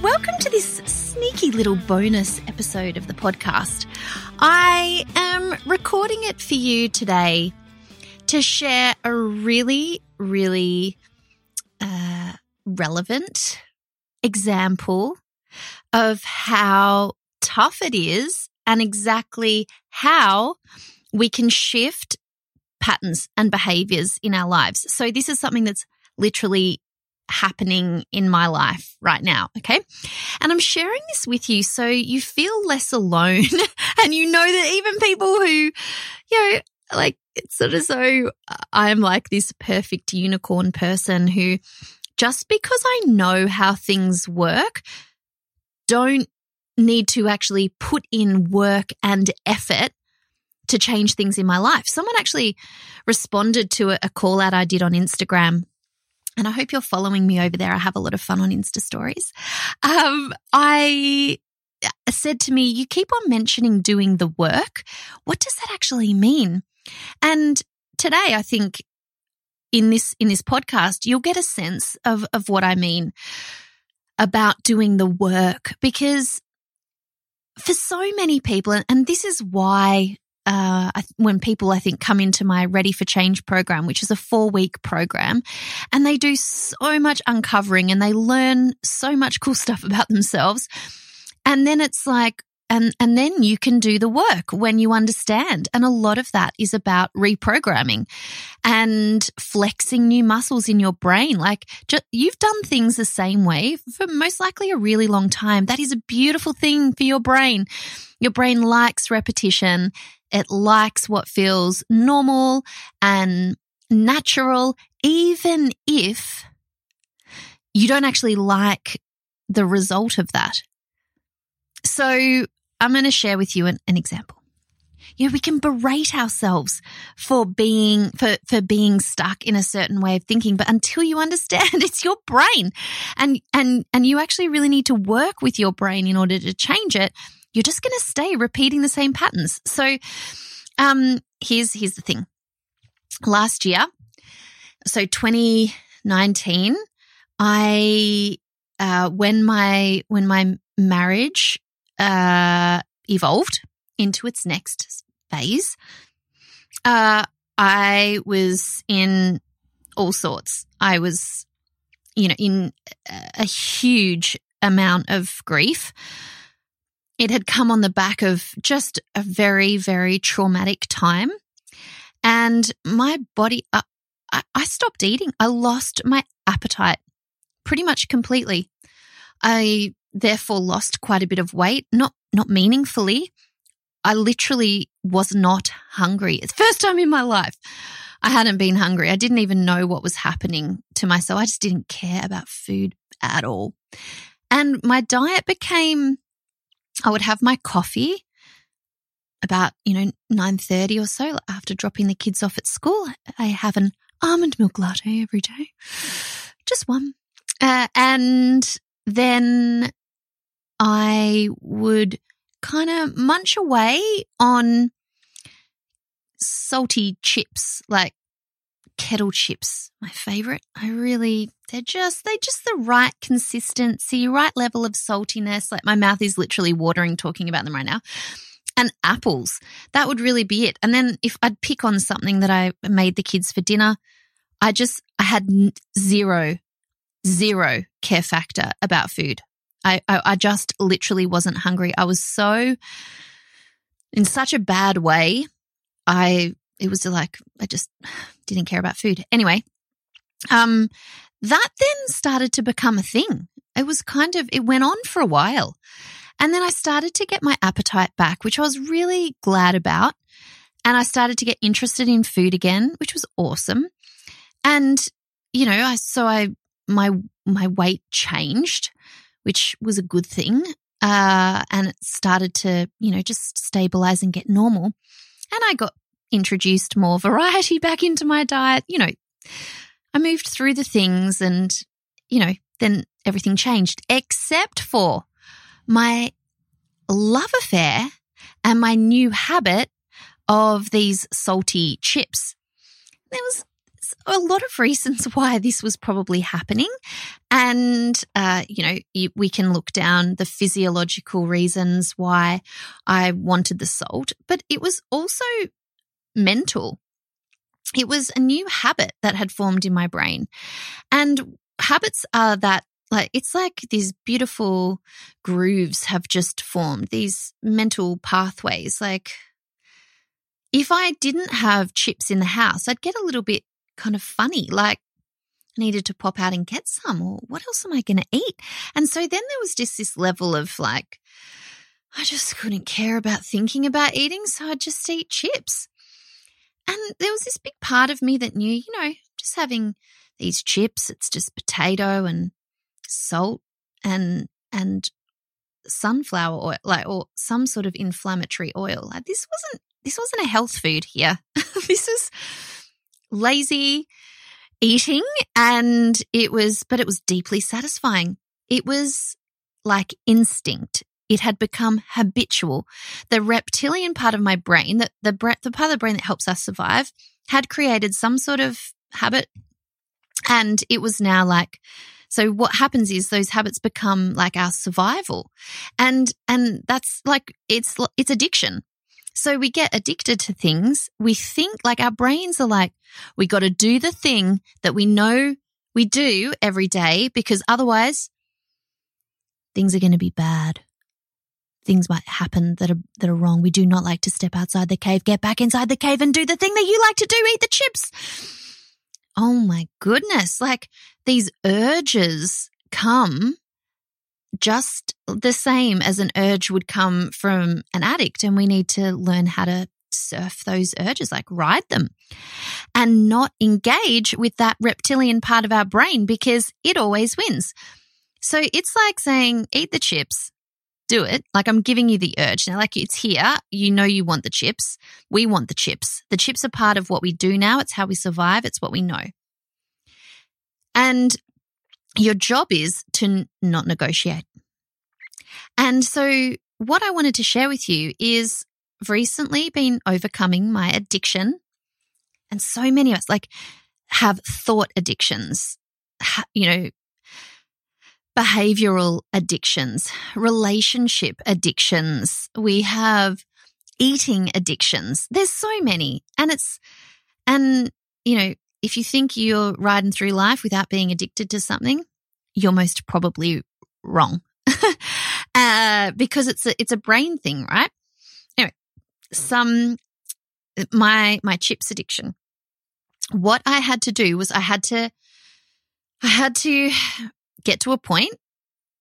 Welcome to this sneaky little bonus episode of the podcast. I am recording it for you today to share a really, really uh, relevant example of how tough it is and exactly how we can shift patterns and behaviors in our lives. So, this is something that's literally happening in my life right now. Okay. And I'm sharing this with you so you feel less alone and you know that even people who, you know, like it's sort of so I'm like this perfect unicorn person who just because I know how things work, don't need to actually put in work and effort to change things in my life. Someone actually responded to a, call out I did on Instagram and I hope you're following me over there. I have a lot of fun on Insta stories. Um, I uh, said to me, You keep on mentioning doing the work. What does that actually mean? And today, I think in this in this podcast, you'll get a sense of of what I mean about doing the work because for so many people, and this is why uh, when people I think come into my Ready for Change program, which is a four week program, and they do so much uncovering and they learn so much cool stuff about themselves. And then it's like, and, and then you can do the work when you understand. And a lot of that is about reprogramming and flexing new muscles in your brain. Like just, you've done things the same way for most likely a really long time. That is a beautiful thing for your brain. Your brain likes repetition it likes what feels normal and natural, even if you don't actually like the result of that. So I'm going to share with you an, an example. You know, we can berate ourselves for being, for, for being stuck in a certain way of thinking. But until you understand it's your brain and, and, and you actually really need to work with your brain in order to change it, you're just going to stay repeating the same patterns. So, um, here's here's the thing. Last year, so 2019, I uh, when my when my marriage uh, evolved into its next phase, uh, I was in all sorts. I was, you know, in a huge amount of grief. It had come on the back of just a very, very traumatic time. And my body, I, I stopped eating. I lost my appetite pretty much completely. I therefore lost quite a bit of weight, not, not meaningfully. I literally was not hungry. It's the first time in my life I hadn't been hungry. I didn't even know what was happening to myself. I just didn't care about food at all. And my diet became I would have my coffee about, you know, 9.30 or so after dropping the kids off at school. I have an almond milk latte every day. Just one. Uh, and then I would kind of munch away on salty chips, like kettle chips, my favorite. I really, they're just, they're just the right consistency, right level of saltiness. Like my mouth is literally watering talking about them right now. And apples, that would really be it. And then if I'd pick on something that I made the kids for dinner, I just, I had zero, zero care factor about food. I, I, I just literally wasn't hungry. I was so, in such a bad way. I it was like I just didn't care about food. Anyway, um, that then started to become a thing. It was kind of, it went on for a while. And then I started to get my appetite back, which I was really glad about. And I started to get interested in food again, which was awesome. And, you know, I, so I, my, my weight changed, which was a good thing. Uh, and it started to, you know, just stabilize and get normal. And I got introduced more variety back into my diet. You know, I moved through the things and, you know, then everything changed except for my love affair and my new habit of these salty chips. There was a lot of reasons why this was probably happening. And, uh, you know, we can look down the physiological reasons why I wanted the salt, but it was also mental. It was a new habit that had formed in my brain. And habits are that like it's like these beautiful grooves have just formed these mental pathways like if i didn't have chips in the house i'd get a little bit kind of funny like I needed to pop out and get some or what else am i going to eat? And so then there was just this level of like i just couldn't care about thinking about eating so i'd just eat chips. And there was this big part of me that knew you know just having these chips it's just potato and salt and and sunflower oil like or some sort of inflammatory oil. Like this wasn't this wasn't a health food here. This is lazy eating and it was but it was deeply satisfying it was like instinct it had become habitual the reptilian part of my brain that the, the part of the brain that helps us survive had created some sort of habit and it was now like so what happens is those habits become like our survival. And, and that's like, it's, it's addiction. So we get addicted to things. We think like our brains are like, we got to do the thing that we know we do every day because otherwise things are going to be bad. Things might happen that are, that are wrong. We do not like to step outside the cave, get back inside the cave and do the thing that you like to do, eat the chips. Oh my goodness. Like these urges come just the same as an urge would come from an addict. And we need to learn how to surf those urges, like ride them and not engage with that reptilian part of our brain because it always wins. So it's like saying, eat the chips, do it. Like I'm giving you the urge. Now, like it's here. You know you want the chips. We want the chips. The chips are part of what we do now. It's how we survive. It's what we know. And your job is to not negotiate. And so what I wanted to share with you is I've recently been overcoming my addiction. And so many of us like have thought addictions, you know, behavioral addictions, relationship addictions. We have eating addictions. There's so many. And it's, and, you know, if you think you're riding through life without being addicted to something, you're most probably wrong. uh, because it's a, it's a brain thing, right? Anyway, some, my, my chips addiction. What I had to do was I had to, I had to get to a point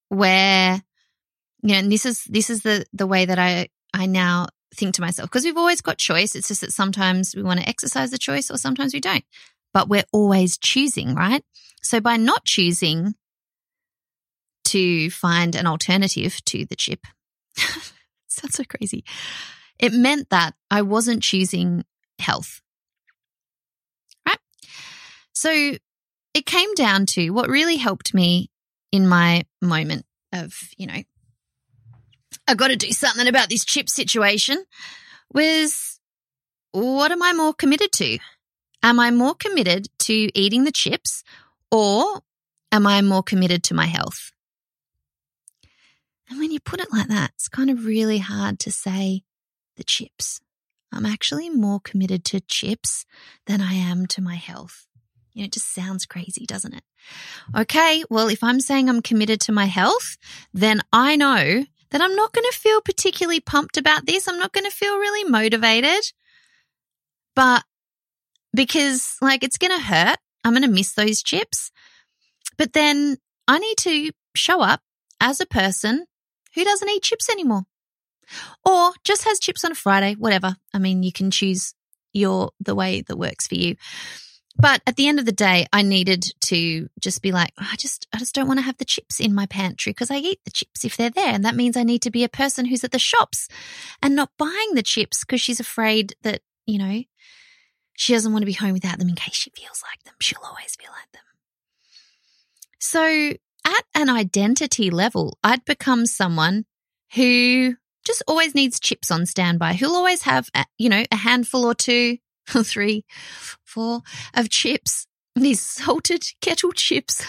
where, you know, and this is, this is the, the way that I, I now think to myself because we've always got choice. It's just that sometimes we want to exercise the choice or sometimes we don't but we're always choosing, right? So by not choosing to find an alternative to the chip, sounds so crazy. It meant that I wasn't choosing health. Right? So it came down to what really helped me in my moment of, you know, I've got to do something about this chip situation was what am I more committed to? Am I more committed to eating the chips or am I more committed to my health? And when you put it like that, it's kind of really hard to say the chips. I'm actually more committed to chips than I am to my health. You know, it just sounds crazy, doesn't it? Okay, well, if I'm saying I'm committed to my health, then I know that I'm not going to feel particularly pumped about this. I'm not going to feel really motivated. But because like it's going to hurt. I'm going to miss those chips. But then I need to show up as a person who doesn't eat chips anymore or just has chips on a Friday, whatever. I mean, you can choose your, the way that works for you. but at the end of the day, I needed to just be like, I just, I just don't want to have the chips in my pantry because I eat the chips if they're there. And that means I need to be a person who's at the shops and not buying the chips because she's afraid that, you know, she doesn't want to be home without them in case she feels like them. She'll always feel like them. So at an identity level, I'd become someone who just always needs chips on standby, who'll always have, you know, a handful or two or three, four of chips, these salted kettle chips.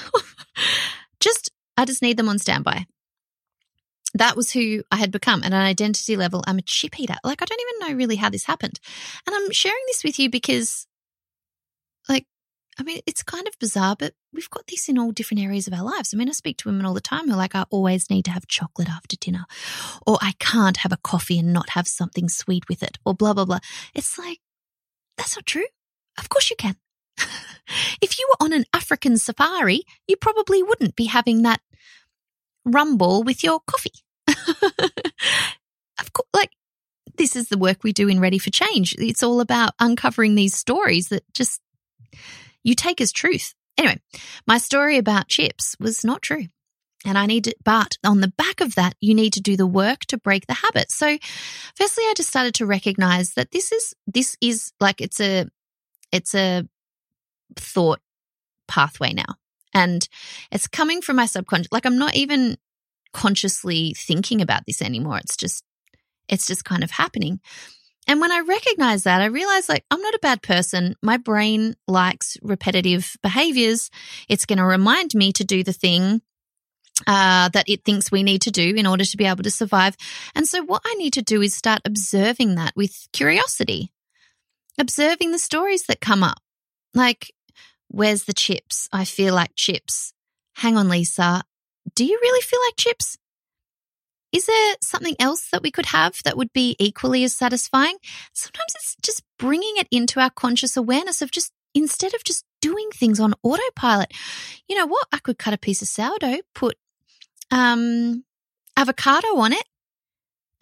just, I just need them on standby. That was who I had become at an identity level. I'm a chip eater. Like, I don't even know really how this happened. And I'm sharing this with you because, like, I mean, it's kind of bizarre, but we've got this in all different areas of our lives. I mean, I speak to women all the time who are like, I always need to have chocolate after dinner, or I can't have a coffee and not have something sweet with it, or blah, blah, blah. It's like, that's not true. Of course you can. if you were on an African safari, you probably wouldn't be having that rumble with your coffee. of course, like, this is the work we do in Ready for Change. It's all about uncovering these stories that just you take as truth. Anyway, my story about chips was not true. And I need to, but on the back of that, you need to do the work to break the habit. So firstly, I just started to recognize that this is, this is like, it's a, it's a thought pathway now. And it's coming from my subconscious. Like I'm not even consciously thinking about this anymore. It's just, it's just kind of happening. And when I recognize that, I realize like I'm not a bad person. My brain likes repetitive behaviors. It's going to remind me to do the thing uh, that it thinks we need to do in order to be able to survive. And so what I need to do is start observing that with curiosity, observing the stories that come up. Like, where's the chips? I feel like chips. Hang on, Lisa. Do you really feel like chips? Is there something else that we could have that would be equally as satisfying? Sometimes it's just bringing it into our conscious awareness of just instead of just doing things on autopilot. You know what? I could cut a piece of sourdough, put um, avocado on it,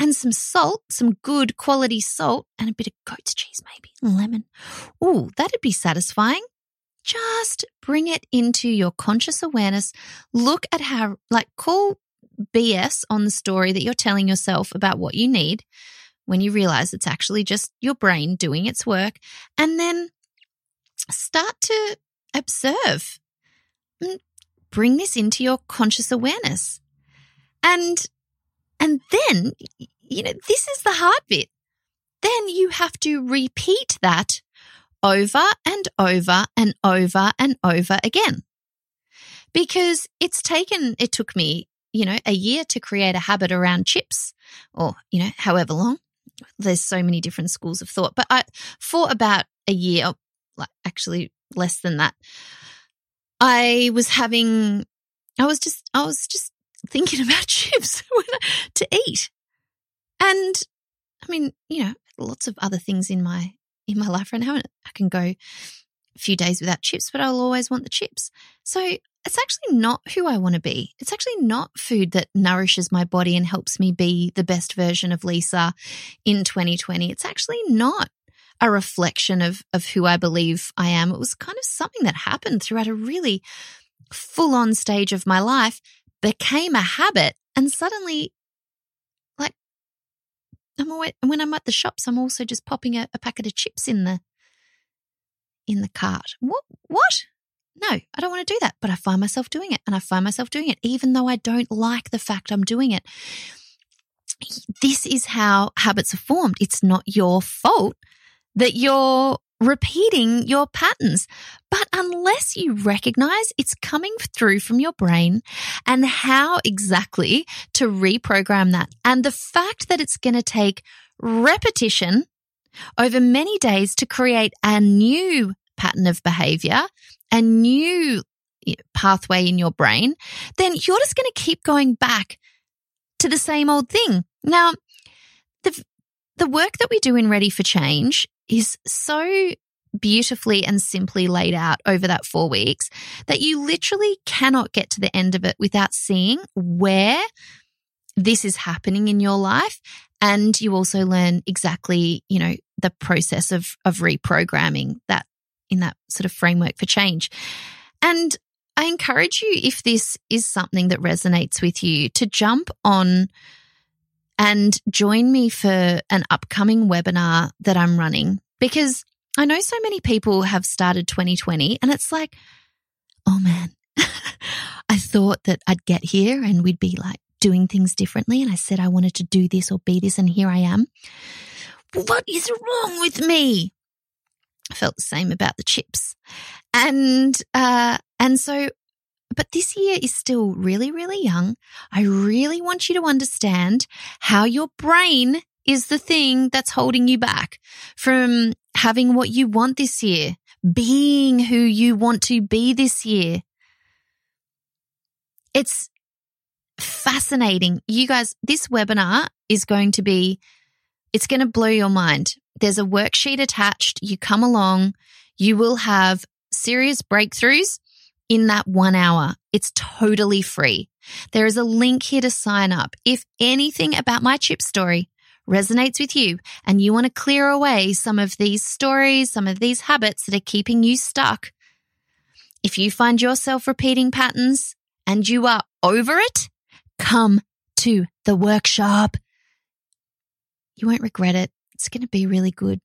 and some salt, some good quality salt, and a bit of goat's cheese, maybe lemon. Ooh, that'd be satisfying. Just bring it into your conscious awareness. Look at how, like, call BS on the story that you're telling yourself about what you need when you realize it's actually just your brain doing its work. And then start to observe. Mm, bring this into your conscious awareness. And, and then, you know, this is the hard bit. Then you have to repeat that over and over and over and over again. Because it's taken, it took me you know, a year to create a habit around chips or, you know, however long. There's so many different schools of thought. But I, for about a year, oh, like actually less than that, I was having, I was just, I was just thinking about chips to eat. And I mean, you know, lots of other things in my, in my life right now. I can go a few days without chips, but I'll always want the chips. So it's actually not who I want to be. It's actually not food that nourishes my body and helps me be the best version of Lisa in 2020. It's actually not a reflection of, of who I believe I am. It was kind of something that happened throughout a really full on stage of my life, became a habit, and suddenly, I'm always, when I'm at the shops, I'm also just popping a, a packet of chips in the in the cart. What? What? No, I don't want to do that. But I find myself doing it and I find myself doing it, even though I don't like the fact I'm doing it. This is how habits are formed. It's not your fault that you're repeating your patterns. But unless you recognize it's coming through from your brain and how exactly to reprogram that, and the fact that it's going to take repetition over many days to create a new pattern of behavior a new pathway in your brain, then you're just going to keep going back to the same old thing. Now, the, the work that we do in Ready for Change is so beautifully and simply laid out over that four weeks that you literally cannot get to the end of it without seeing where this is happening in your life. And you also learn exactly, you know, the process of, of reprogramming that in that sort of framework for change. And I encourage you, if this is something that resonates with you, to jump on and join me for an upcoming webinar that I'm running because I know so many people have started 2020 and it's like, oh man, I thought that I'd get here and we'd be like doing things differently. And I said I wanted to do this or be this, and here I am. What is wrong with me? I felt the same about the chips. And, uh, and so, but this year is still really, really young. I really want you to understand how your brain is the thing that's holding you back from having what you want this year, being who you want to be this year. It's fascinating. You guys, this webinar is going to be, it's going to blow your mind. There's a worksheet attached. You come along, you will have serious breakthroughs in that one hour. It's totally free. There is a link here to sign up. If anything about my chip story resonates with you and you want to clear away some of these stories, some of these habits that are keeping you stuck, if you find yourself repeating patterns and you are over it, come to the workshop. You won't regret it. It's going to be really good.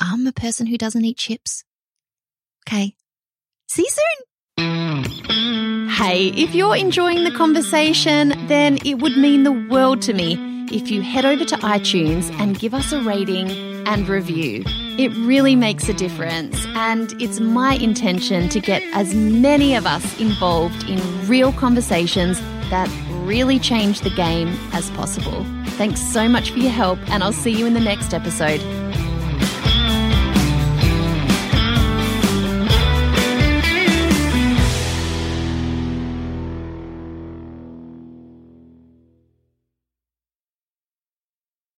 I'm a person who doesn't eat chips. Okay. See you soon. Hey, if you're enjoying the conversation, then it would mean the world to me if you head over to iTunes and give us a rating and review. It really makes a difference, and it's my intention to get as many of us involved in real conversations that really change the game as possible. Thanks so much for your help, and I'll see you in the next episode.